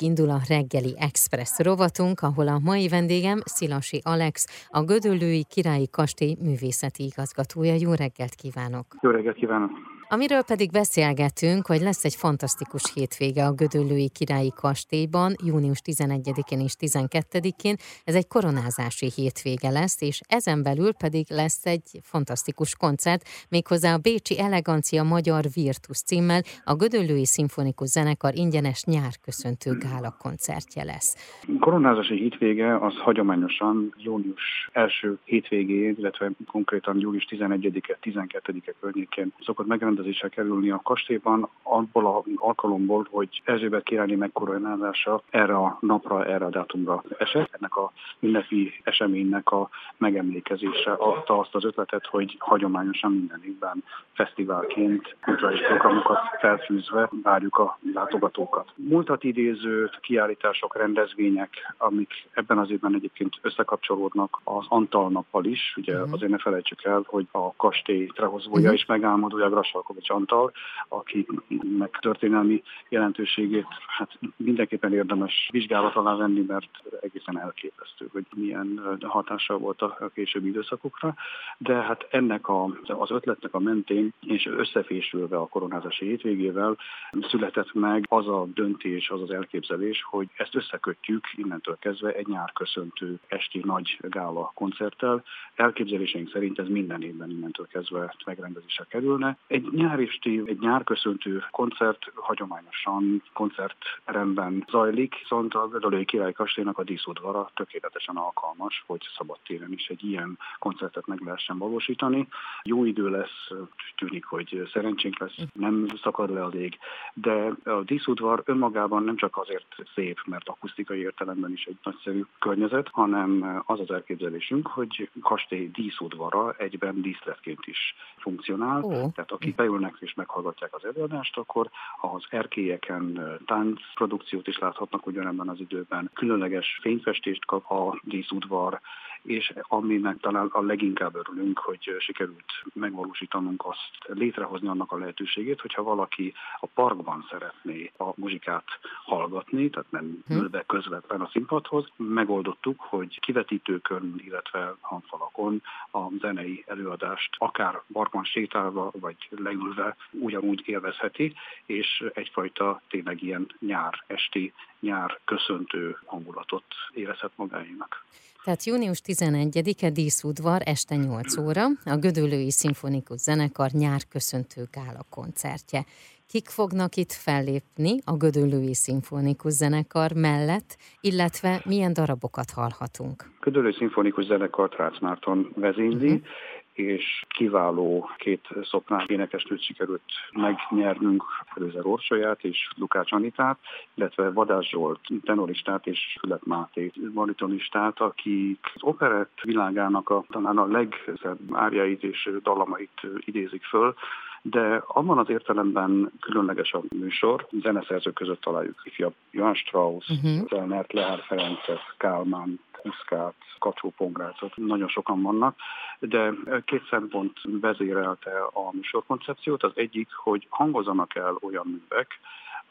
Indul a reggeli express rovatunk, ahol a mai vendégem Szilasi Alex, a Gödöllői Királyi Kastély művészeti igazgatója. Jó reggelt kívánok! Jó reggelt kívánok! Amiről pedig beszélgetünk, hogy lesz egy fantasztikus hétvége a Gödöllői Királyi Kastélyban, június 11-én és 12-én. Ez egy koronázási hétvége lesz, és ezen belül pedig lesz egy fantasztikus koncert, méghozzá a Bécsi Elegancia Magyar Virtus címmel a Gödöllői Szimfonikus Zenekar ingyenes nyárköszöntő gála koncertje lesz. Koronázási hétvége az hagyományosan június első hétvégén, illetve konkrétan július 11-e, 12-e környékén szokott megrendezni megrendezésre kerülni a kastélyban, abból az alkalomból, hogy Erzsébet királyné megkoronázása erre a napra, erre a dátumra esett. Ennek a ünnepi eseménynek a megemlékezése adta azt az ötletet, hogy hagyományosan minden évben fesztiválként kulturális programokat felfűzve várjuk a látogatókat. Múltat idéző kiállítások, rendezvények, amik ebben az évben egyébként összekapcsolódnak az Antal nappal is, ugye uh-huh. azért ne felejtsük el, hogy a kastély trehozója uh-huh. is megálmodója Grassalko Markovics Antal, akinek történelmi jelentőségét hát mindenképpen érdemes vizsgálat alá venni, mert egészen elképesztő, hogy milyen hatással volt a későbbi időszakokra. De hát ennek a, az ötletnek a mentén és összefésülve a koronázási hétvégével született meg az a döntés, az az elképzelés, hogy ezt összekötjük innentől kezdve egy nyárköszöntő esti nagy gála koncerttel. Elképzeléseink szerint ez minden évben innentől kezdve megrendezésre kerülne. Egy nyáristi, egy nyárköszöntő koncert hagyományosan koncertrendben zajlik, viszont a Gödöllői Király Kastélynak a díszudvara tökéletesen alkalmas, hogy szabadtéren is egy ilyen koncertet meg lehessen valósítani. Jó idő lesz, tűnik, hogy szerencsénk lesz, nem szakad le az ég, de a díszudvar önmagában nem csak azért szép, mert akusztikai értelemben is egy nagyszerű környezet, hanem az az elképzelésünk, hogy kastély díszudvara egyben díszletként is funkcionál, oh. tehát aki beülnek és meghallgatják az előadást, akkor az erkélyeken táncprodukciót is láthatnak ugyanebben az időben. Különleges fényfestést kap a díszudvar, és aminek talán a leginkább örülünk, hogy sikerült megvalósítanunk azt, létrehozni annak a lehetőségét, hogyha valaki a parkban szeretné a muzsikát hallgatni, tehát nem hm. ülve közvetlen a színpadhoz, megoldottuk, hogy kivetítőkön, illetve hangfalakon a zenei előadást akár parkban sétálva, vagy leülve ugyanúgy élvezheti, és egyfajta tényleg ilyen nyár esti, nyár köszöntő hangulatot érezhet magáénak. Tehát június 11-e díszudvar este 8 óra, a Gödöllői Szimfonikus Zenekar nyárköszöntő gála koncertje. Kik fognak itt fellépni a Gödöllői Szimfonikus Zenekar mellett, illetve milyen darabokat hallhatunk? Gödöllői Szimfonikus Zenekar Trácz Márton vezényli, uh-huh és kiváló két szoprán énekesnőt sikerült megnyernünk, Előzer Orsolyát és Lukács Anitát, illetve Vadás Zsolt tenoristát és Fület Máté baritonistát, akik az operett világának a, talán a legszebb árjait és dallamait idézik föl, de abban az értelemben különleges a műsor. Zeneszerzők között találjuk ifjabb Johann Strauss, uh-huh. Zellnert, Lehár Ferencet, Kálmán, Huszkát, Kacsó Pongrácot, nagyon sokan vannak, de két szempont vezérelte a műsorkoncepciót. Az egyik, hogy hangozanak el olyan művek,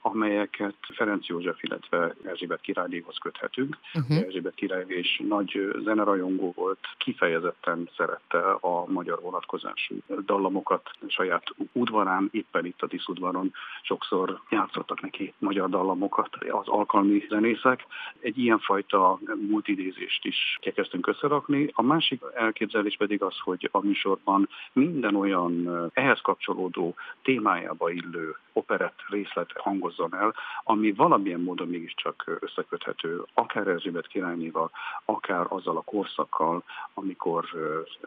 amelyeket Ferenc József, illetve Erzsébet királynéhoz köthetünk. Uh-huh. Erzsébet király és nagy zenerajongó volt, kifejezetten szerette a magyar vonatkozású dallamokat saját udvarán, éppen itt a Tiszudvaron sokszor játszottak neki magyar dallamokat az alkalmi zenészek. Egy ilyenfajta multidézést is kezdtünk összerakni. A másik elképzelés pedig az, hogy a műsorban minden olyan ehhez kapcsolódó témájába illő operett részlet hangozzon el, ami valamilyen módon mégiscsak összeköthető, akár Erzsébet királynéval, akár azzal a korszakkal, amikor,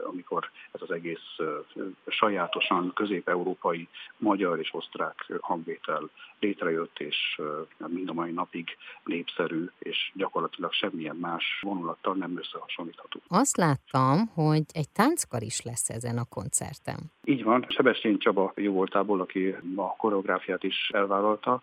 amikor ez az egész sajátosan közép-európai, magyar és osztrák hangvétel létrejött, és mind a mai napig népszerű, és gyakorlatilag semmilyen más vonulattal nem összehasonlítható. Azt láttam, hogy egy tánckar is lesz ezen a koncerten. Így van, Sebestyén Csaba jó voltából, aki a koreográfiát is elvállalta,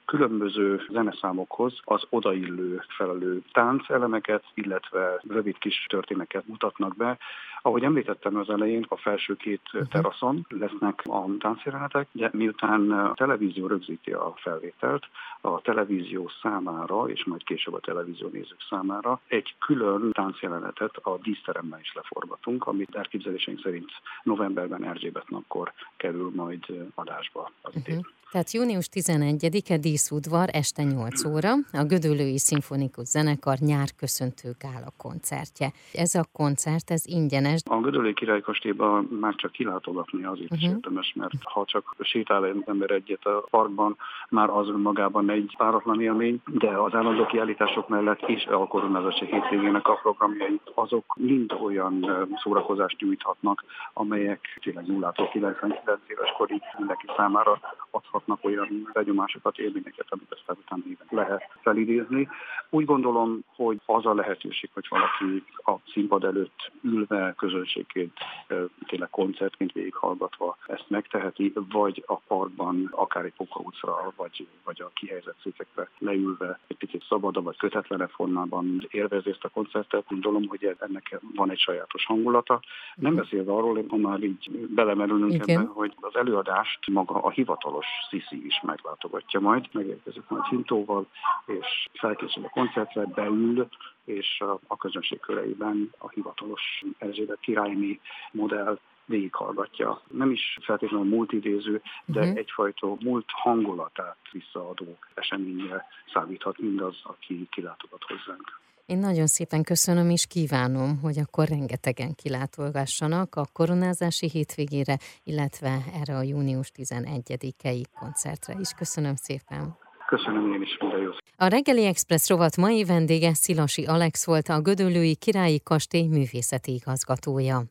különböző zeneszámokhoz az odaillő felelő táncelemeket, illetve rövid kis történeket mutatnak be, Ahogy említettem az elején, a felső két uh-huh. teraszon lesznek a táncjelenetek, de miután a televízió rögzíti a felvételt, a televízió számára, és majd később a televízió nézők számára egy külön táncjelenetet a díszteremben is leforgatunk, amit elképzeléseink szerint novemberben Erzsébet napkor kerül majd adásba az idén. Uh-huh. Tehát június 11-e díszudvar este 8 óra, a Gödöllői Szimfonikus Zenekar nyárköszöntő gála koncertje. Ez a koncert, ez ingyenes. A Gödöllői Királykastélyban már csak kilátogatni azért uh-huh. is mhm. érdemes, mert ha csak sétál egy ember egyet a parkban, már az önmagában egy páratlan élmény, de az állandó kiállítások mellett és a koronázási hétvégének a programjai, azok mind olyan szórakozást nyújthatnak, amelyek tényleg 0-tól 99 éves korig mindenki számára adhat kapnak olyan benyomásokat, élményeket, amit aztán utána lehet felidézni. Úgy gondolom, hogy az a lehetőség, hogy valaki a színpad előtt ülve közönségként, tényleg koncertként végighallgatva ezt megteheti, vagy a parkban, akár egy Póka utcra, vagy, vagy a kihelyezett székekre leülve egy picit szabadabb, vagy kötetlenebb formában élvezi ezt a koncertet. Gondolom, hogy ennek van egy sajátos hangulata. Nem beszélve arról, ha már így belemerülünk Igen. ebben, hogy az előadást maga a hivatalos Sisi is meglátogatja majd, megérkezik majd Hintóval, és felkészül a koncertre, beül, és a, közönség köreiben a hivatalos Erzsébet királyné modell végighallgatja. Nem is feltétlenül multidéző, de uh-huh. egyfajta múlt hangulatát visszaadó eseményre számíthat mindaz, aki kilátogat hozzánk. Én nagyon szépen köszönöm, és kívánom, hogy akkor rengetegen kilátolgassanak a koronázási hétvégére, illetve erre a június 11-i koncertre is. Köszönöm szépen. Köszönöm én is, minden jót. A Reggeli Express rovat mai vendége Szilasi Alex volt, a Gödöllői Királyi Kastély művészeti igazgatója.